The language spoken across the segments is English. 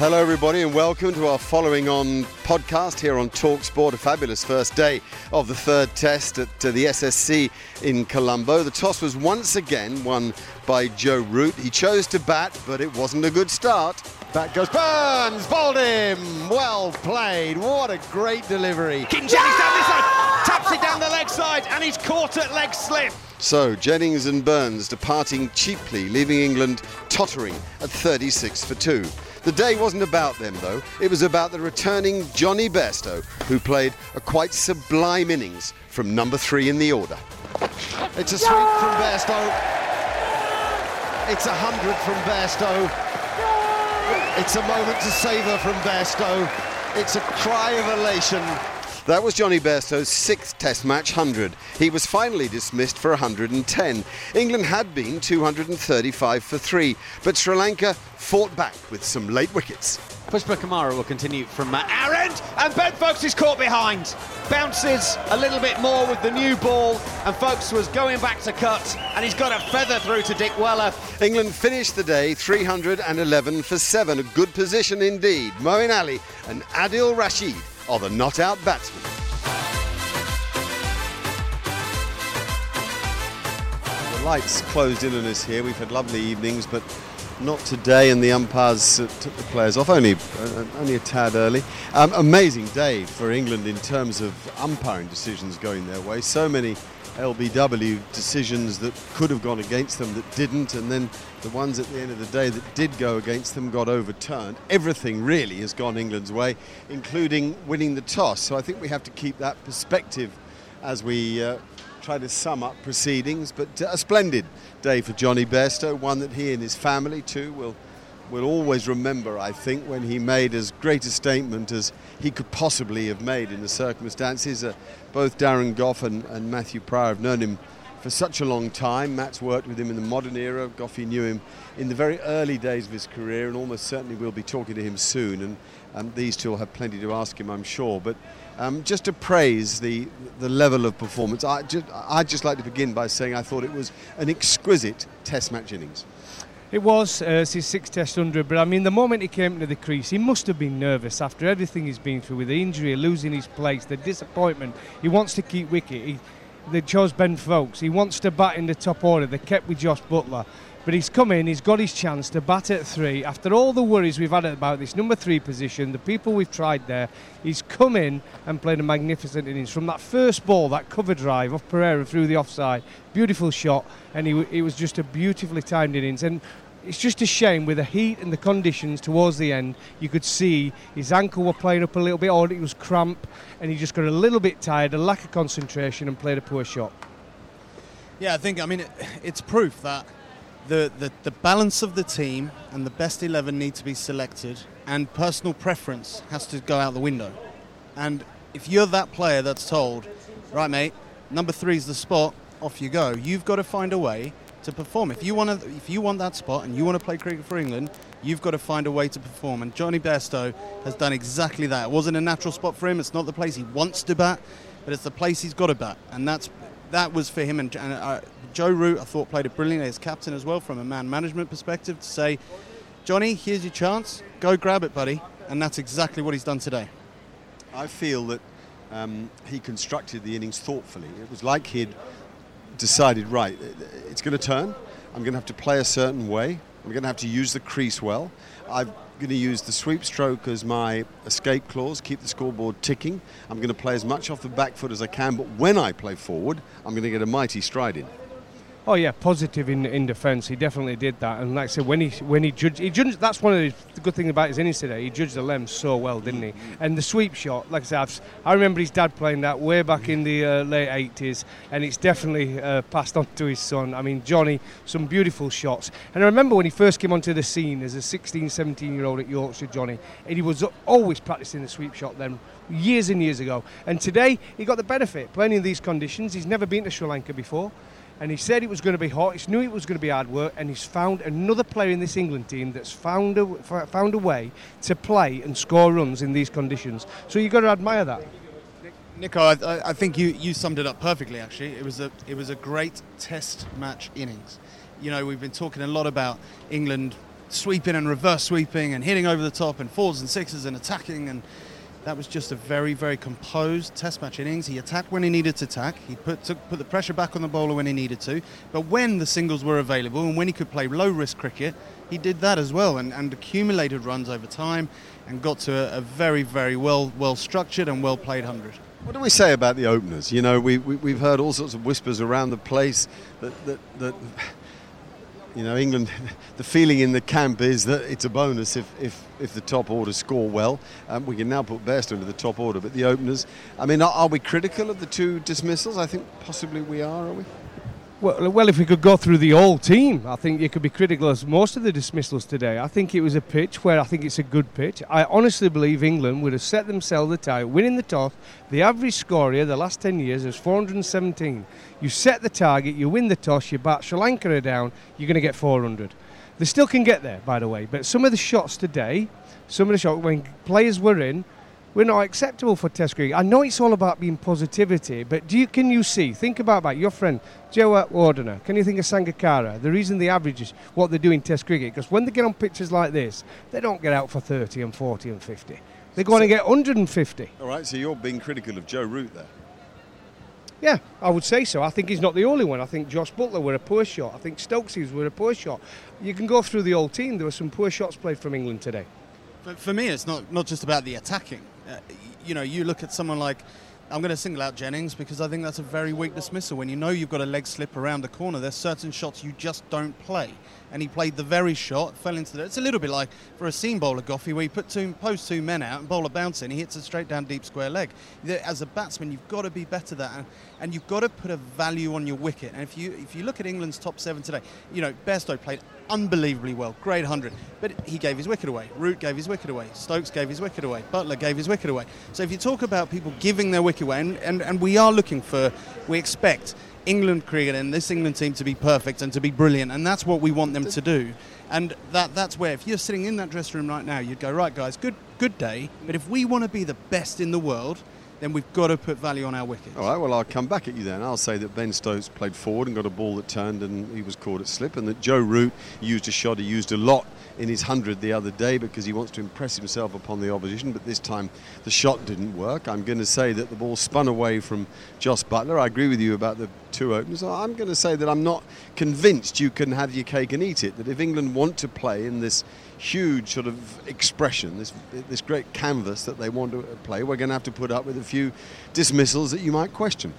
Hello, everybody, and welcome to our following on podcast here on Talksport. A fabulous first day of the third test at uh, the SSC in Colombo. The toss was once again won by Joe Root. He chose to bat, but it wasn't a good start. Back goes Burns, bowled him. Well played. What a great delivery. Keaton Jennings down this side, taps it down the leg side, and he's caught at leg slip. So Jennings and Burns departing cheaply, leaving England tottering at 36 for 2. The day wasn't about them though, it was about the returning Johnny Bairstow, who played a quite sublime innings from number three in the order. It's a sweep from Bairstow. It's a hundred from Bairstow. It's a moment to savour from Bairstow. It's a cry of elation. That was Johnny Bairstow's sixth Test match 100. He was finally dismissed for 110. England had been 235 for three, but Sri Lanka fought back with some late wickets. Pushpakumara will continue from end, and Ben Foakes is caught behind. Bounces a little bit more with the new ball, and Foakes was going back to cut, and he's got a feather through to Dickwella. England finished the day 311 for seven, a good position indeed. Moeen Ali and Adil Rashid are the not out batsmen. The lights closed in on us here. We've had lovely evenings, but not today. And the umpires uh, took the players off only uh, only a tad early. Um, amazing day for England in terms of umpiring decisions going their way. So many LBW decisions that could have gone against them that didn't, and then the ones at the end of the day that did go against them got overturned. Everything really has gone England's way, including winning the toss. So I think we have to keep that perspective as we uh, try to sum up proceedings. But uh, a splendid day for Johnny Bairstow, one that he and his family too will will always remember, I think, when he made as great a statement as he could possibly have made in the circumstances. Uh, both Darren Gough and, and Matthew Prior have known him for such a long time. Matt's worked with him in the modern era. Goffey knew him in the very early days of his career, and almost certainly we'll be talking to him soon. And um, these two will have plenty to ask him, I'm sure. But um, just to praise the the level of performance, I just, I'd just like to begin by saying I thought it was an exquisite Test match innings. It was uh, his sixth Test hundred, but I mean, the moment he came to the crease, he must have been nervous after everything he's been through with the injury, losing his place, the disappointment. He wants to keep wicket. He, they chose Ben Foakes. He wants to bat in the top order. They kept with Jos Buttler. But he's come in, he's got his chance to bat at three. After all the worries we've had about this number three position, the people we've tried there, he's come in and played a magnificent innings. From that first ball, that cover drive off Perera through the offside, beautiful shot, and he, it was just a beautifully timed innings. And it's just a shame with the heat and the conditions towards the end. You could see his ankle were playing up a little bit, or it was cramp, and he just got a little bit tired, a lack of concentration, and played a poor shot. Yeah, I think I mean it, it's proof that the, the, the balance of the team and the best 11 need to be selected, and personal preference has to go out the window. And if you're that player that's told, right, mate, number three is the spot, off you go. You've got to find a way to perform. If you want to, if you want that spot and you want to play cricket for England, you've got to find a way to perform. And Johnny Bairstow has done exactly that. It wasn't a natural spot for him. It's not the place he wants to bat, but it's the place he's got to bat, and that's that was for him. And, and uh, Joe Root, I thought, played it brilliantly as captain as well from a man management perspective to say, Johnny, here's your chance. Go grab it, buddy. And that's exactly what he's done today. I feel that um, he constructed the innings thoughtfully. It was like he'd decided, right, it's going to turn. I'm going to have to play a certain way. I'm going to have to use the crease well. I'm going to use the sweep stroke as my escape clause, keep the scoreboard ticking. I'm going to play as much off the back foot as I can, but when I play forward, I'm going to get a mighty stride in. Oh yeah, positive in in defence. He definitely did that. And like I said, when he when he judged, he judged. That's one of the good things about his innings today. He judged the length so well, didn't he? And the sweep shot, like I said, I've, i remember his dad playing that way back in the uh, late 80s, and it's definitely uh, passed on to his son. I mean, Johnny, some beautiful shots. And I remember when he first came onto the scene as a 16, 17 year old at Yorkshire, Johnny, and he was always practicing the sweep shot then years and years ago. And today he got the benefit playing in these conditions. He's never been to Sri Lanka before and he said it was going to be hot. He knew it was going to be hard work, and he's found another player in this England team that's found a found a way to play and score runs in these conditions. So you've got to admire that. Nico, I, I think you, you summed it up perfectly. Actually, it was a it was a great Test match innings. You know, we've been talking a lot about England sweeping and reverse sweeping and hitting over the top and fours and sixes and attacking and that was just a very, very composed test match innings. He attacked when he needed to attack. He put, took, put the pressure back on the bowler when he needed to. But when the singles were available and when he could play low risk cricket, he did that as well and, and accumulated runs over time and got to a, a very, very well, well structured and well played 100. What do we say about the openers? You know, we, we, have heard all sorts of whispers around the place that, that, that you know, England, the feeling in the camp is that it's a bonus if, if, if the top order score well. Um, we can now put Bairstow into the top order, but the openers, I mean, are, are, we critical of the two dismissals? I think possibly we are, are we? Well, well, if we could go through the whole team, I think you could be critical of most of the dismissals today. I think it was a pitch where I think it's a good pitch. I honestly believe England would have set themselves the target, winning the toss. The average score here the last 10 years is 417. You set the target, you win the toss, you bat Sri Lanka down, you're going to get 400. They still can get there, by the way, but some of the shots today, some of the shots when players were in, we're not acceptable for Test cricket. I know it's all about being positivity, but do you can you see? Think about that. Your friend Jayawardene. Can you think of Sangakkara? The reason the average is what they do in Test cricket because when they get on pitches like this, they don't get out for 30 and 40 and 50. They go so, on and get 150. All right, so you're being critical of Joe Root there. Yeah, I would say so. I think he's not the only one. I think Jos Buttler were a poor shot. I think Stokesies were a poor shot. You can go through the whole team. There were some poor shots played from England today. For, for me, it's not, not just about the attacking. Uh, you know, you look at someone like I'm going to single out Jennings because I think that's a very weak dismissal. When you know you've got a leg slip around the corner, there's certain shots you just don't play. And he played the very shot, fell into the. It's a little bit like for a seam bowler, Goffey, where you put two, post two men out and bowler in, he hits it straight down deep square leg. As a batsman, you've got to be better that, and, you've got to put a value on your wicket. And if you if you look at England's top seven today, you know Bairstow played unbelievably well, great 100. But he gave his wicket away. Root gave his wicket away. Stokes gave his wicket away. Buttler gave his wicket away. So if you talk about people giving their wicket away, and, and, and we are looking for, we expect England cricket and this England team to be perfect and to be brilliant, and that's what we want them to do. And that, that's where, if you're sitting in that dressing room right now, you'd go, right, guys, good, good day. But if we want to be the best in the world, then we've got to put value on our wickets. All right, well, I'll come back at you then. I'll say that Ben Stokes played forward and got a ball that turned and he was caught at slip, and that Joe Root used a shot he used a lot in his 100 the other day because he wants to impress himself upon the opposition, but this time the shot didn't work. I'm going to say that the ball spun away from Jos Buttler. I agree with you about the two openers. I'm going to say that I'm not convinced you can have your cake and eat it, that if England want to play in this huge sort of expression, this this great canvas that they want to play, we're going to have to put up with a few dismissals that you might question.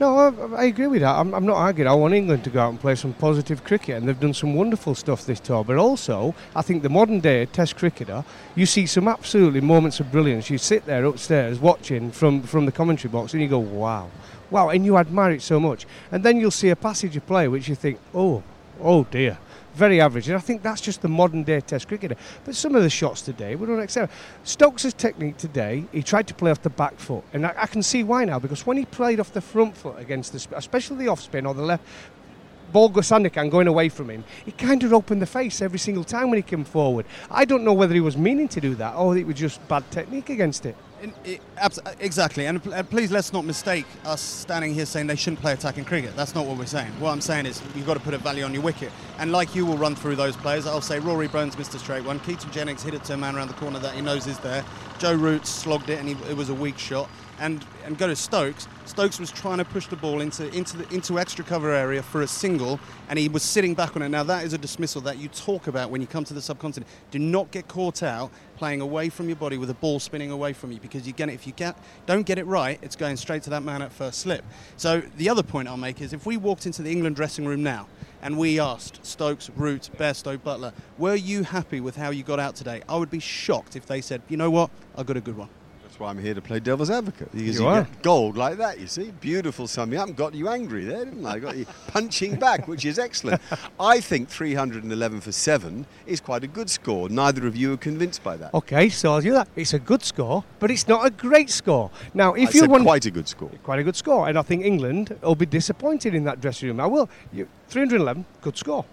No, I, I agree with that. I'm, I'm, not arguing. I want England to go out and play some positive cricket, and they've done some wonderful stuff this tour. But also, I think the modern day Test cricketer, you see some absolutely moments of brilliance. You sit there upstairs watching from, from the commentary box, and you go, wow, wow, and you admire it so much. And then you'll see a passage of play which you think, oh, oh dear. Very average, and I think that's just the modern day Test cricketer. But some of the shots today were unacceptable. Stokes' technique today, he tried to play off the back foot, and I, I can see why now because when he played off the front foot against the, especially the off spin or the left, ball goes Sandakan going away from him, he kind of opened the face every single time when he came forward. I don't know whether he was meaning to do that or it was just bad technique against it. In, it, exactly, and, and please let's not mistake us standing here saying they shouldn't play attacking cricket. That's not what we're saying. What I'm saying is you've got to put a value on your wicket. And like you will run through those players, I'll say Rory Burns missed a straight one. Keaton Jennings hit it to a man around the corner that he knows is there. Joe Root slogged it and he, it was a weak shot. And and go to Stokes. Stokes was trying to push the ball into into the into extra cover area for a single, and he was sitting back on it. Now that is a dismissal that you talk about when you come to the subcontinent. Do not get caught out playing away from your body with a ball spinning away from you because you get it. If you get don't get it right, it's going straight to that man at first slip. So the other point I'll make is if we walked into the England dressing room now and we asked Stokes, Root, Bairstow, Buttler, were you happy with how you got out today? I would be shocked if they said, you know what, I got a good one. That's why I'm here to play devil's advocate. Because You you, are. get gold like that, you see. Beautiful summing up. Got you angry there, didn't I? Got you punching back, which is excellent. I think 311 for seven is quite a good score. Neither of you are convinced by that. Okay, so I'll do that. It's a good score, but it's not a great score. Now, if I you want quite a good score. quite a good score, and I think England will be disappointed in that dressing room. I will. You, 311, good score.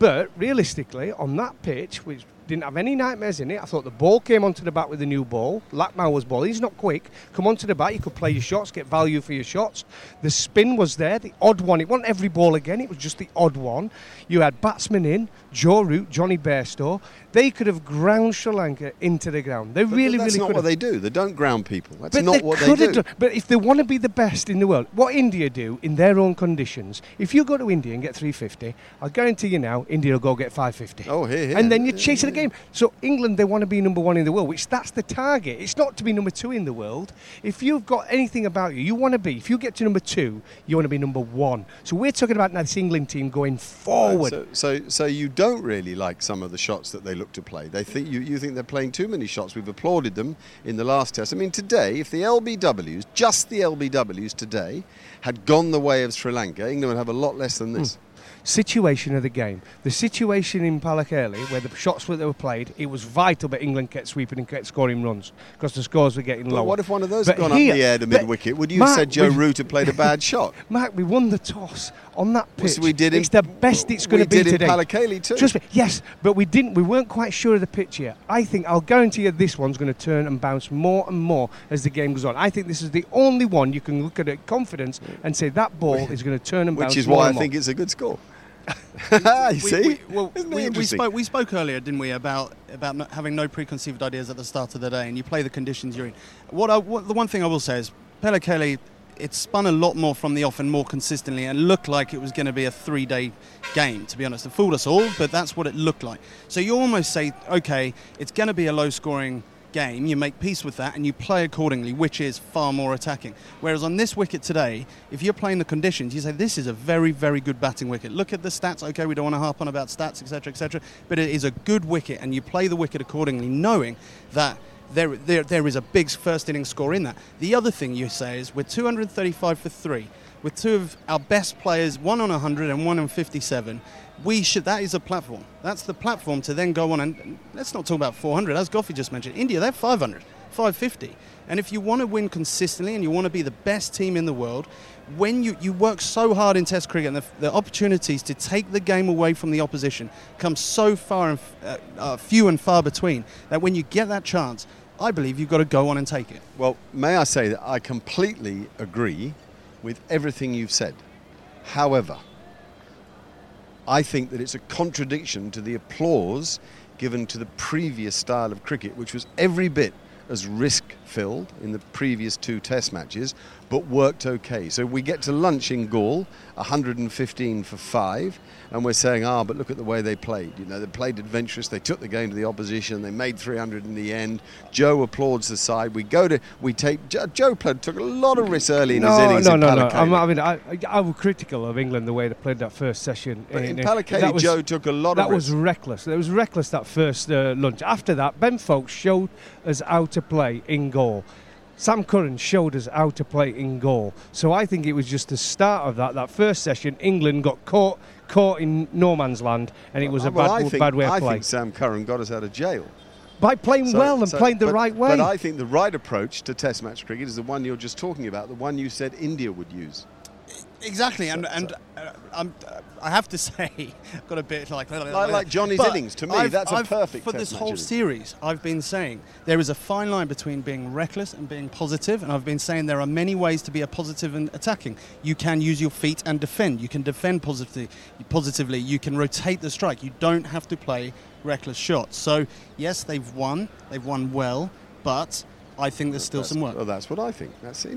But realistically, on that pitch, which didn't have any nightmares in it, I thought the ball came onto the bat with the new ball. Lakmal was ball. He's not quick. Come onto the bat, you could play your shots, get value for your shots. The spin was there, the odd one. It wasn't every ball again, it was just the odd one. You had batsmen in, Joe Root, Johnny Bairstow. They could have ground Sri Lanka into the ground. They But really, that's really not could what have. they do. They don't ground people. That's But not they what they do. done. But if they want to be the best in the world, what India do in their own conditions, if you go to India and get 350, I guarantee you now, India will go get 550. Oh, here, here. And then you're chasing the game. So England, they want to be number one in the world, which that's the target. It's not to be number two in the world. If you've got anything about you, you want to be. If you get to number two, you want to be number one. So we're talking about now this England team going forward. So, so, so you don't really like some of the shots that they look to play. They think you, you think they're playing too many shots. We've applauded them in the last test. I mean, today, if the LBWs, just the LBWs today, had gone the way of Sri Lanka, England would have a lot less than this. Hmm. situation of the game. The situation in Pallekele, where the shots were that were played, it was vital that England kept sweeping and kept scoring runs because the scores were getting But lower. what if one of those But had gone here- up the air to mid wicket? Would you have said Joe Root had played a bad shot? Mark, we won the toss on that Yes, pitch. we did in- It's the best it's going to be did in today. Pallekele too. Trust me, yes, but we didn't. We weren't quite sure of the pitch yet. I think I'll guarantee you this one's going to turn and bounce more and more as the game goes on. I think this is the only one you can look at it confidence and say that ball is going to turn and bounce. Which is more why I think it's a good score. you see? We, well, Isn't we, we, spoke, we spoke earlier, didn't we, about about not having no preconceived ideas at the start of the day, and you play the conditions you're in. What, I, what the one thing I will say is, Pallekele, it spun a lot more from the off and more consistently, and looked like it was going to be a three-day game. To be honest, it fooled us all, but that's what it looked like. So you almost say, okay, it's going to be a low-scoring game, you make peace with that and you play accordingly, which is far more attacking. Whereas on this wicket today, if you're playing the conditions, you say this is a very, very good batting wicket. Look at the stats. Okay, we don't want to harp on about stats, etc., etc. But it is a good wicket, and you play the wicket accordingly, knowing that. There, there, there is a big first inning score in that. The other thing you say is we're 235 for three, with two of our best players, one on 100 and one on 57 we should that is a platform. That's the platform to then go on and let's not talk about 400 as Goffey just mentioned. India they're 500 550 and if you want to win consistently and you want to be the best team in the world when you, you work so hard in test cricket and the, the opportunities to take the game away from the opposition come so far and f- uh, uh, few and far between that when you get that chance I believe you've got to go on and take it Well, may I say that I completely agree with everything you've said. However, I think that it's a contradiction to the applause given to the previous style of cricket, which was every bit as risk filled in the previous two test matches, but worked okay. So we get to lunch in Galle, 115 for five, and we're saying, ah, but look at the way they played. You know, they played adventurous, they took the game to the opposition, they made 300 in the end. Joe applauds the side. We go to, we take, Joe, Joe played, took a lot of risks early in his no, innings no, in no, no. I mean, I, I, was critical of England the way they played that first session. But in uh, Pallekele, that was- Joe took a lot that of risks. was reckless. It was reckless that first uh, lunch. After that, Ben Foakes showed us how to play in Galle. Sam Curran showed us how to play in Galle. So I think it was just the start of that. That first session, England got caught caught in no man's land, and it was a bad, I think, bad way of I playing. think Sam Curran got us out of jail. By playing So- well and so- playing the but- right way. But I think the right approach to Test match cricket is the one you're just talking about, the one you said India would use. Exactly, and and uh, I'm, uh, I have to say, I've got a bit like Like- like Johnny's innings. To me, I've- that's a I've- perfect for this match whole series. I've been saying there is a fine line between being reckless and being positive, and I've been saying there are many ways to be a positive and attacking. You can use your feet and defend. You can defend positively. Positively, you can rotate the strike. You don't have to play reckless shots. So yes, they've won. They've won well, but I think there's still That's- some work. Well, that's what I think. That's it.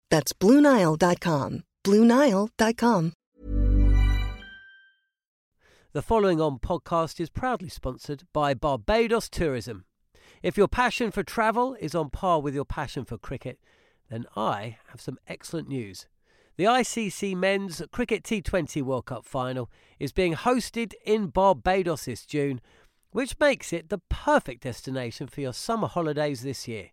That's BlueNile.com. BlueNile.com. The following on podcast is proudly sponsored by Barbados Tourism. If your passion for travel is on par with your passion for cricket, then I have some excellent news. The ICC Men's Cricket T20 World Cup final is being hosted in Barbados this June, which makes it the perfect destination for your summer holidays this year.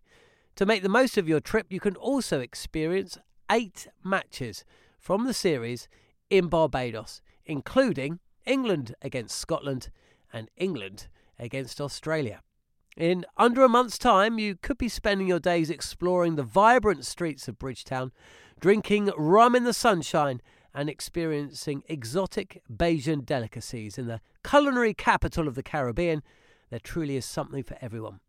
To make the most of your trip, you can also experience eight matches from the series in Barbados, including England against Scotland and England against Australia. In under a month's time, you could be spending your days exploring the vibrant streets of Bridgetown, drinking rum in the sunshine, and experiencing exotic Bajan delicacies in the culinary capital of the Caribbean. There truly is something for everyone.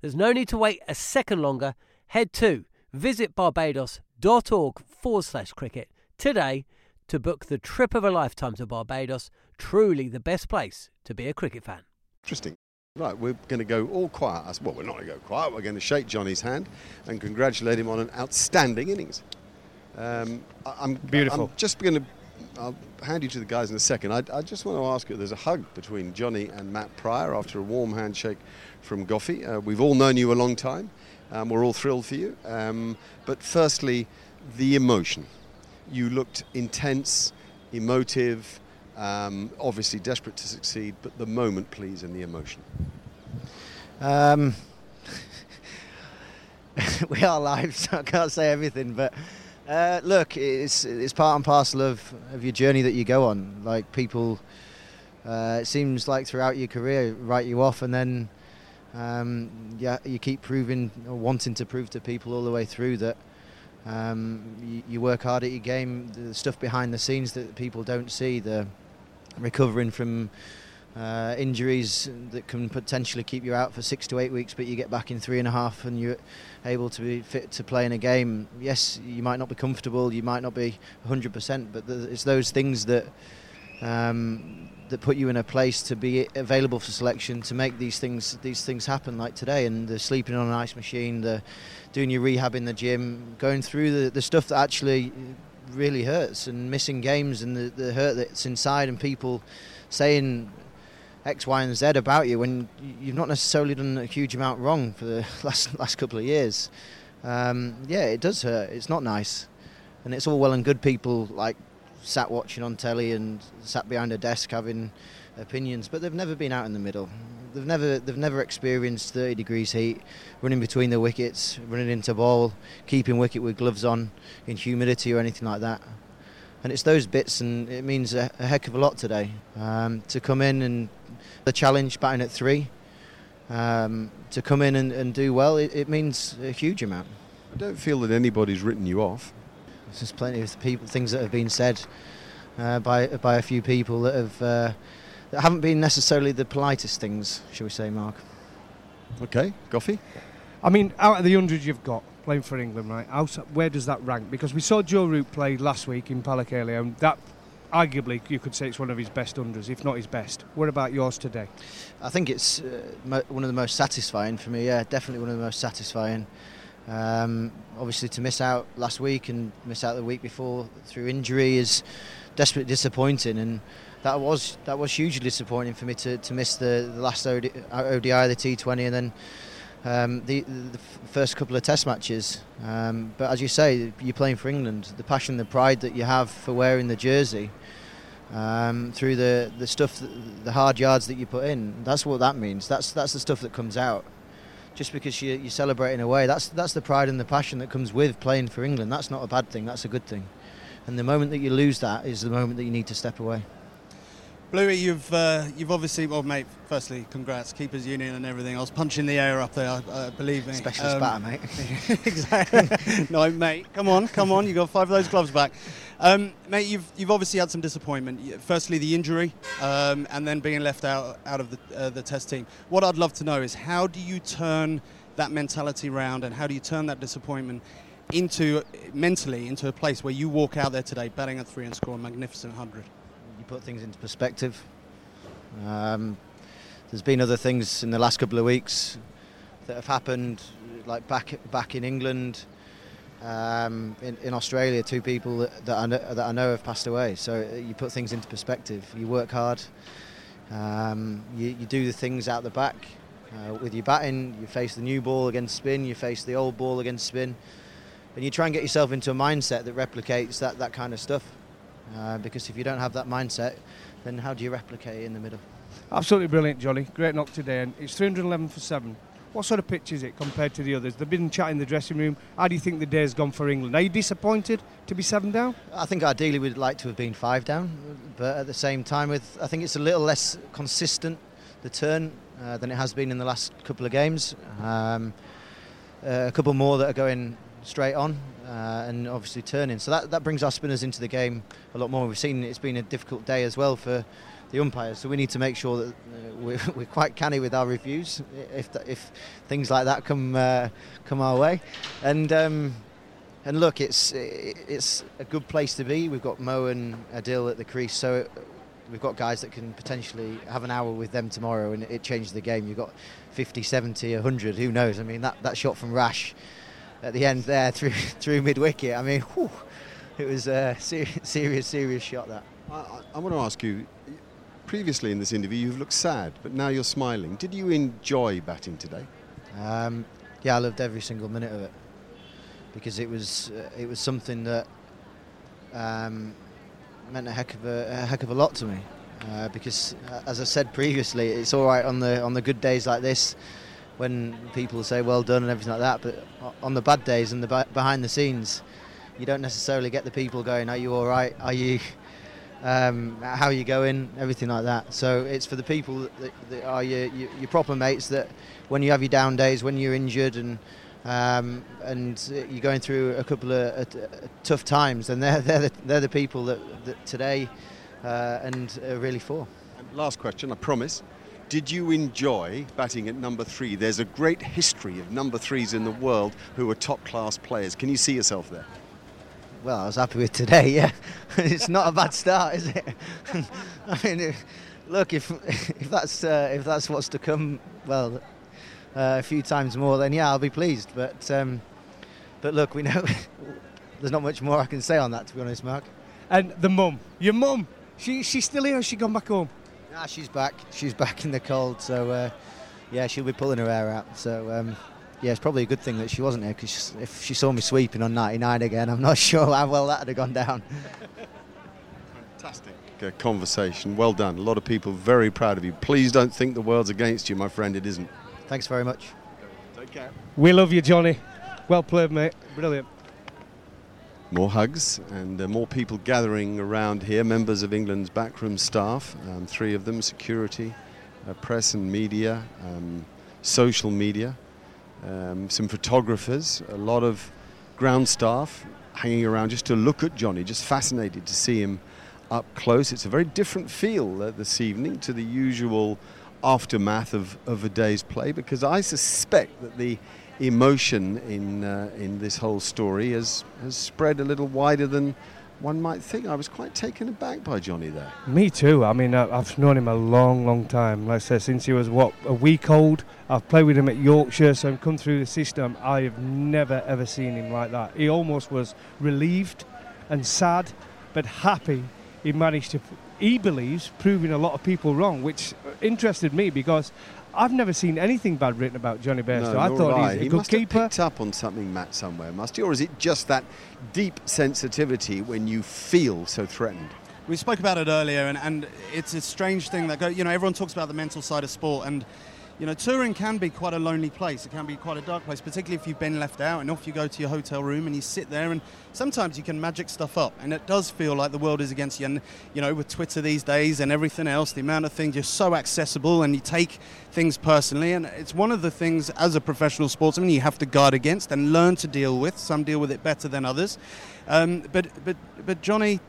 There's no need to wait a second longer. Head to visitbarbados.org forward slash cricket today to book the trip of a lifetime to Barbados. Truly the best place to be a cricket fan. Interesting. Right, we're going to go all quiet. Us- Well, we're not going to go quiet. We're going to shake Johnny's hand and congratulate him on an outstanding innings. Um, I'm Beautiful. I'm just going to. I'll hand you to the guys in a second. I, I just want to ask you. There's a hug between Johnny and Matt Prior after a warm handshake from Goffey. Uh, we've all known you a long time. Um, we're all thrilled for you. Um, but firstly, the emotion. You looked intense, emotive, um, obviously desperate to succeed. But the moment, please, and the emotion. Um, we are live, so I can't say everything. But uh, look, it's it's part and parcel of, of your journey that you go on. Like people, uh, it seems like throughout your career, write you off, and then um, yeah, you keep proving or wanting to prove to people all the way through that. Um, you, you work hard at your game. The stuff behind the scenes that people don't see, the recovering from uh, injuries that can potentially keep you out for six to eight weeks, but you get back in three and a half and you're able to be fit to play in a game. Yes, you might not be comfortable, you might not be 100%, but it's those things that um, that put you in a place to be available for selection to make these things these things happen like today and the sleeping on an ice machine the doing your rehab in the gym going through the, the stuff that actually really hurts and missing games and the, the hurt that's inside and people saying X, Y, and Z about you when you've not necessarily done a huge amount wrong for the last last couple of years. Um, yeah, it does hurt. It's not nice, and it's all well and good people like sat watching on telly and sat behind a desk having opinions, but they've never been out in the middle. They've never they've never experienced 30 degrees heat, running between the wickets, running into ball, keeping wicket with gloves on, in humidity or anything like that. and it's those bits, and it means a, a heck of a lot today um, to come in and the challenge batting at three. Um, to come in and, and do well, it, it, means a huge amount. I don't feel that anybody's written you off. There's plenty of people, things that have been said uh, by by a few people that have uh, that haven't been necessarily the politest things, shall we say, Mark? Okay, Goffey. I mean, out of the hundred you've got playing for England, right? How, where does that rank? Because we saw Joe Root play last week in Pallekele, and that arguably you could say it's one of his best unders, if not his best. What about yours today? I think it's uh, mo- one of the most satisfying for me. Yeah, definitely one of the most satisfying. Um, obviously, to miss out last week and miss out the week before through injury is desperately disappointing, and that was that was hugely disappointing for me to, to miss the, the last ODI, the T20, and then um, the, the first couple of Test matches. Um, but as you say, you're playing for England. The passion, the pride that you have for wearing the jersey, um, through the, the stuff, the hard yards that you put in. That's what that means. That's that's the stuff that comes out. Just because you, you're celebrating away, that's that's the pride and the passion that comes with playing for England. That's not a bad thing. That's a good thing. And the moment that you lose that is the moment that you need to step away. Bluey, you've uh, you've obviously well, mate. Firstly, congrats, keepers union and everything. I was punching the air up there, uh, believe me. Specialist um, batter, mate. exactly. no, mate. Come on, come on. You got five of those gloves back, um, mate. You've you've obviously had some disappointment. Firstly, the injury, um, and then being left out out of the uh, the test team. What I'd love to know is how do you turn that mentality around, and how do you turn that disappointment into mentally into a place where you walk out there today batting at three and score a magnificent hundred put things into perspective. Um, there's been other things in the last couple of weeks that have happened, like back back in England, um, in, in, Australia, two people that, that, I know, that I know have passed away. So uh, you put things into perspective. You work hard. Um, you, you, do the things out the back. Uh, with your batting, you face the new ball against spin. You face the old ball against spin, and you try and get yourself into a mindset that replicates that, that kind of stuff. Uh, because if you don't have that mindset, then how do you replicate it in the middle? Absolutely brilliant, Johnny. Great knock today, and it's 311 for seven. What sort of pitch is it compared to the others? They've been chatting in the dressing room. How do you think the day's gone for England? Are you disappointed to be seven down? I think ideally we'd like to have been five down, but at the same time, with I think it's a little less consistent the turn uh, than it has been in the last couple of games. Um, uh, a couple more that are going straight on uh, and obviously turning. So that, that brings our spinners into the game a lot more. We've seen it's been a difficult day as well for the umpires, so we need to make sure that uh, we're, we're, quite canny with our reviews if if things like that come uh, come our way. And um, and look, it's it's a good place to be. We've got Mo and Adil at the crease, so. We've got guys that can potentially have an hour with them tomorrow and it changes the game. You've got 50, 70, 100, who knows? I mean, that, that shot from Rash at the end there through through mid wicket. I mean, whew, it was a serious, serious, serious shot. That. I, I want to ask you. Previously in this interview, you've looked sad, but now you're smiling. Did you enjoy batting today? Um, yeah, I loved every single minute of it because it was uh, it was something that um, meant a heck of a, a, heck of a lot to me. Uh, because, uh, as I said previously, it's all right on the on the good days like this when people say well done and everything like that. But on the bad days and the behind the scenes, you don't necessarily get the people going, "Are you all right? Are you? Um, how are you going? Everything like that." So it's for the people that, that are your, your, your, proper mates that when you have your down days, when you're injured and um, and you're going through a couple of uh, tough times, and they're they're the, they're the people that, that today uh, and are really for. last question, I promise. Did you enjoy batting at number three? There's a great history of number threes in the world who are top class players. Can you see yourself there? Well, I was happy with today, yeah. it's not a bad start, is it? I mean, if, look, if if that's uh, if that's what's to come, well, uh, a few times more, then yeah, I'll be pleased. But um, but look, we know there's not much more I can say on that, to be honest, Mark. And the mum, your mum, she she's still here. She gone back home. Nah, she's back. She's back in the cold. So, uh, yeah, she'll be pulling her hair out. So, um, yeah, it's probably a good thing that she wasn't here because if she saw me sweeping on 99 again, I'm not sure how well that would have gone down. Fantastic uh, conversation. Well done. A lot of people very proud of you. Please don't think the world's against you, my friend. It isn't. Thanks very much. Take care. We love you, Johnny. Well played, mate. Brilliant. More hugs and uh, more people gathering around here, members of England's backroom staff, um, three of them, security, uh, press and media, um, social media, um, some photographers, a lot of ground staff hanging around just to look at Johnny, just fascinated to see him up close. It's a very different feel uh, this evening to the usual aftermath of, of a day's play because I suspect that the emotion in uh, in this whole story has has spread a little wider than one might think. I was quite taken aback by Johnny there. Me too. I mean, I've known him a long, long time. Like I said, since he was what a week old. I've played with him at Yorkshire, so I've come through the system. I have never ever seen him like that. He almost was relieved and sad, but happy. He managed to, he believes, proving a lot of people wrong, which interested me because I've never seen anything bad written about Johnny Bairstow. No, I thought I. he's a he good must keeper. Have picked up on something, Matt, somewhere, must he? Or is it just that deep sensitivity when you feel so threatened? We spoke about it earlier, and, and it's a strange thing that go, you know everyone talks about the mental side of sport, and you know, touring can be quite a lonely place. It can be quite a dark place, particularly if you've been left out and off you go to your hotel room and you sit there and sometimes you can magic stuff up and it does feel like the world is against you. And, you know, with Twitter these days and everything else, the amount of things, you're so accessible and you take things personally. And it's one of the things as a professional sportsman you have to guard against and learn to deal with. Some deal with it better than others. Um, but, but, but Johnny,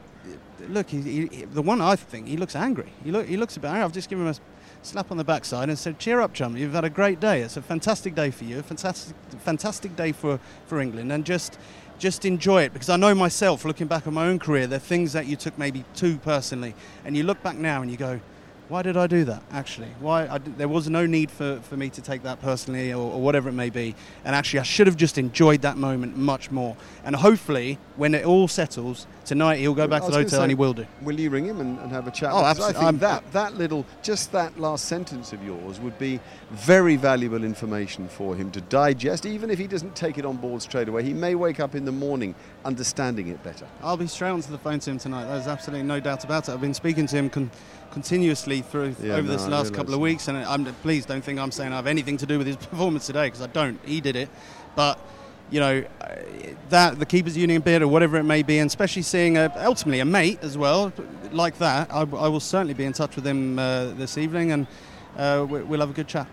look, he, he, the one I think, he looks angry. He, look, he looks a bit angry. I've just given him a slap on the backside and said, "Cheer up, chum! You've had a great day. It's a fantastic day for you. A fantastic, fantastic day for, for England, and just." Just enjoy it because I know myself, looking back on my own career, there are things that you took maybe too personally, and you look back now and you go, why did I do that actually? Why I, there was no need for, for me to take that personally or, or, whatever it may be. And actually, I should have just enjoyed that moment much more. And hopefully, when it all settles tonight, he'll go back to the hotel say, and he will do. Will you ring him and, and have a chat? Oh, absolutely. I think that that little, just that last sentence of yours would be very valuable information for him to digest. Even if he doesn't take it on board straight away, he may wake up in the morning understanding it better. I'll be straight onto the phone to him tonight. There's absolutely no doubt about it. I've been speaking to him. Con- continuously through yeah, over no, this last couple of weeks. And I'm, please don't think I'm saying I have anything to do with his performance today because I don't. He did it, but you know that the keepers union bid or whatever it may be, and especially seeing a, ultimately a mate as well like that, I, I will certainly be in touch with him uh, this evening, and uh, we'll have a good chat.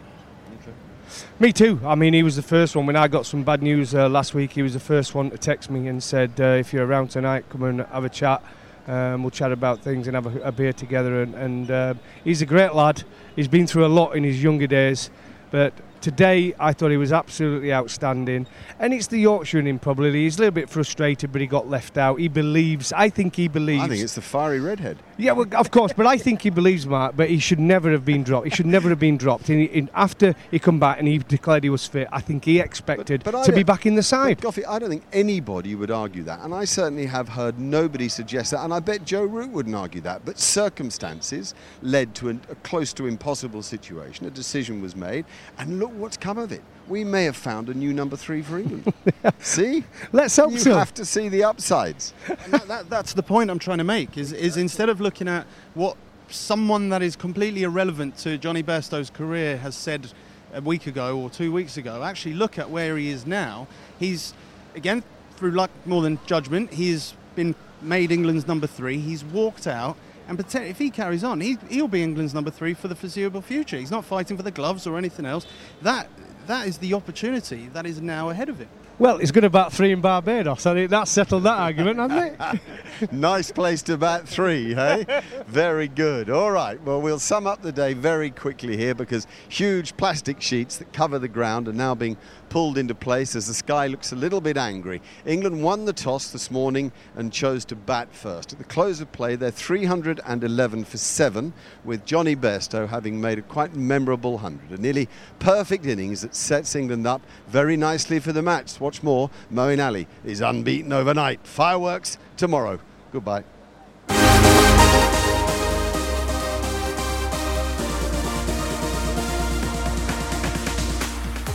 Me too. I mean, he was the first one. When I got some bad news uh, last week, he was the first one to text me and said, uh, "If you're around tonight, come and have a chat." Um, we'll chat about things and have a, a beer together. And, and uh, he's a great lad. He's been through a lot in his younger days, but today I thought he was absolutely outstanding. And it's the Yorkshire in him probably. He's a little bit frustrated, but he got left out. He believes. I think he believes. I think it's the fiery redhead. Yeah, well, of course, but I think he believes Mark. But he should never have been dropped. He should never have been dropped. And, he, and after he come back and he declared he was fit, I think he expected but, but to be back in the side. Goffey, I don't think anybody would argue that, and I certainly have heard nobody suggest that, and I bet Joe Root wouldn't argue that. But circumstances led to a, a close to impossible situation. A decision was made, and look what's come of it we may have found a new number three for England. see? Let's hope you so. You have to see the upsides. That, that, that's the point I'm trying to make, is, is instead of looking at what someone that is completely irrelevant to Johnny Bairstow's career has said a week ago or two weeks ago, actually look at where he is now. He's, again, through luck more than judgment, he's been made England's number three. He's walked out and if he carries on, he, will be England's number three for the foreseeable future. He's not fighting for the gloves or anything else. That that is the opportunity that is now ahead of him. Well, he's good about three in Barbados. I think that's settled that argument, hasn't it? nice place to bat three, hey? very good. All right, well, we'll sum up the day very quickly here because huge plastic sheets that cover the ground are now being pulled into place as the sky looks a little bit angry. England won the toss this morning and chose to bat first. At the close of play, they're 311 for 7, with Johnny Bairstow having made a quite memorable 100. A nearly perfect innings that sets England up very nicely for the match. Watch more. Moeen Ali is unbeaten overnight. Fireworks tomorrow. Goodbye.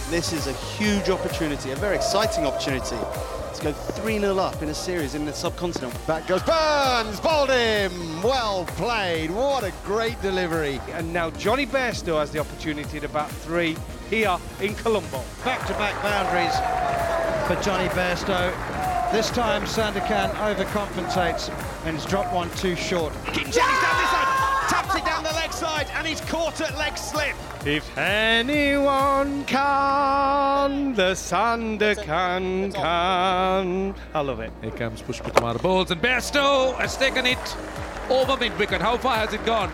This is a huge opportunity, a very exciting opportunity to go 3 0 up in a series in the subcontinent. Back goes Burns, bowled him. Well played. What a great delivery. And now Johnny Bairstow has the opportunity to bat three here in Colombo. Back to back boundaries for Johnny Bairstow. This time Sandakan overcompensates and he's dropped one too short. Jennings down this side, taps it down the leg side, and he's caught at leg slip. If anyone can, the Sandakan can. I love it. Here comes Pushpakumara balls and Bairstow has taken it over mid wicket. How far has it gone?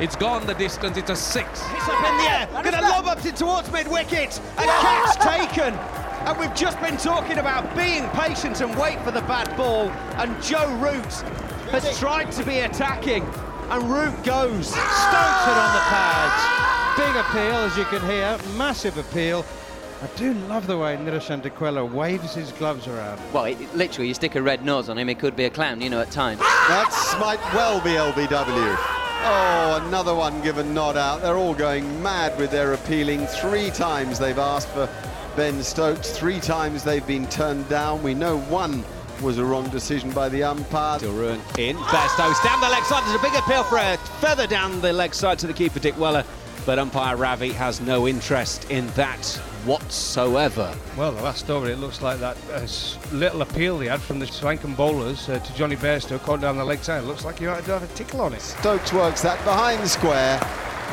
It's gone the distance. It's a six. It's up in the air. Going to lob up it towards mid wicket. A catch taken. And we've just been talking about being patient and wait for the bad ball. And Joe Root has tried to be attacking. And Root goes. Stokes it on the pads. Big appeal, as you can hear. Massive appeal. I do love the way Niroshan Dickwella waves his gloves around. Well, it, literally, you stick a red nose on him, it could be a clown, you know, at times. That might well be LBW. Oh, another one given nod out. They're all going mad with their appealing. Three times they've asked for Ben Stokes. Three times they've been turned down. We know one was a wrong decision by the umpire. Still ruined in. Bairstow's down the leg side. There's a big appeal for a feather down the leg side to the keeper, Dickwella. But umpire Ravi has no interest in that whatsoever. Well, the last over, it looks like that uh, little appeal they had from the Swankum bowlers uh, to Jonny Bairstow caught down the leg side. It looks like you might have a tickle on it. Stokes works that behind square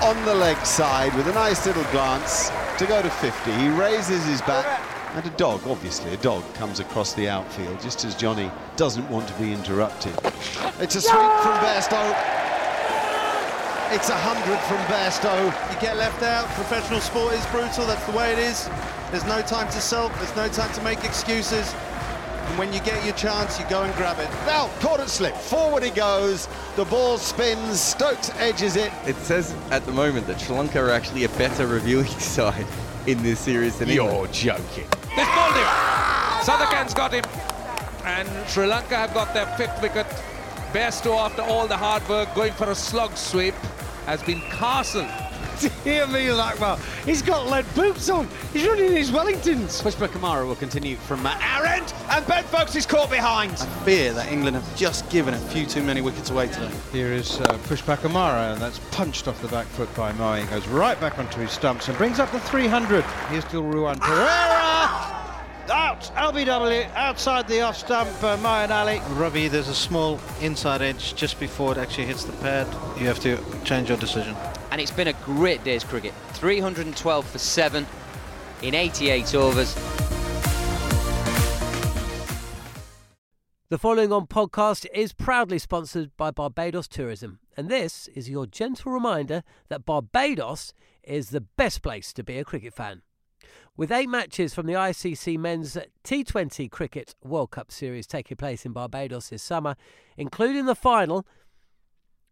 on the leg side with a nice little glance to go to 50. He raises his bat. And a dog, obviously, a dog comes across the outfield just as Jonny doesn't want to be interrupted. It's a sweep from Bairstow. It's a hundred from Bairstow. You get left out. Professional sport is brutal. That's the way it is. There's no time to sulk. There's no time to make excuses. And when you get your chance, you go and grab it. Now, caught it slip. Forward he goes. The ball spins. Stokes edges it. It says at the moment that Sri Lanka are actually a better reviewing side in this series than You're England. joking. They've bowled him. Sandakan's got him. And Sri Lanka have got their fifth wicket. Bairstow, after all the hard work, going for a slug sweep, has been castled. Dear me, Lakmal. He's got lead boots on. He's running in his Wellingtons. Pushpakumara will continue from uh, our end. And Ben Foakes is caught behind. I fear that England have just given a few too many wickets away today. Here is uh, Pushpakumara, and that's punched off the back foot by Mo. Goes right back onto his stumps and brings up the 300. Here's still Ruan Pereira. Out, LBW, outside the off stump, uh, Moeen Ali. Ravi, there's a small inside edge just before it actually hits the pad. You have to change your decision. And it's been a great day's cricket. 312 for 7 in 88 overs. The following on podcast is proudly sponsored by Barbados Tourism, and this is your gentle reminder that Barbados is the best place to be a cricket fan. With eight matches from the ICC Men's T20 Cricket World Cup Series taking place in Barbados this summer, including the final,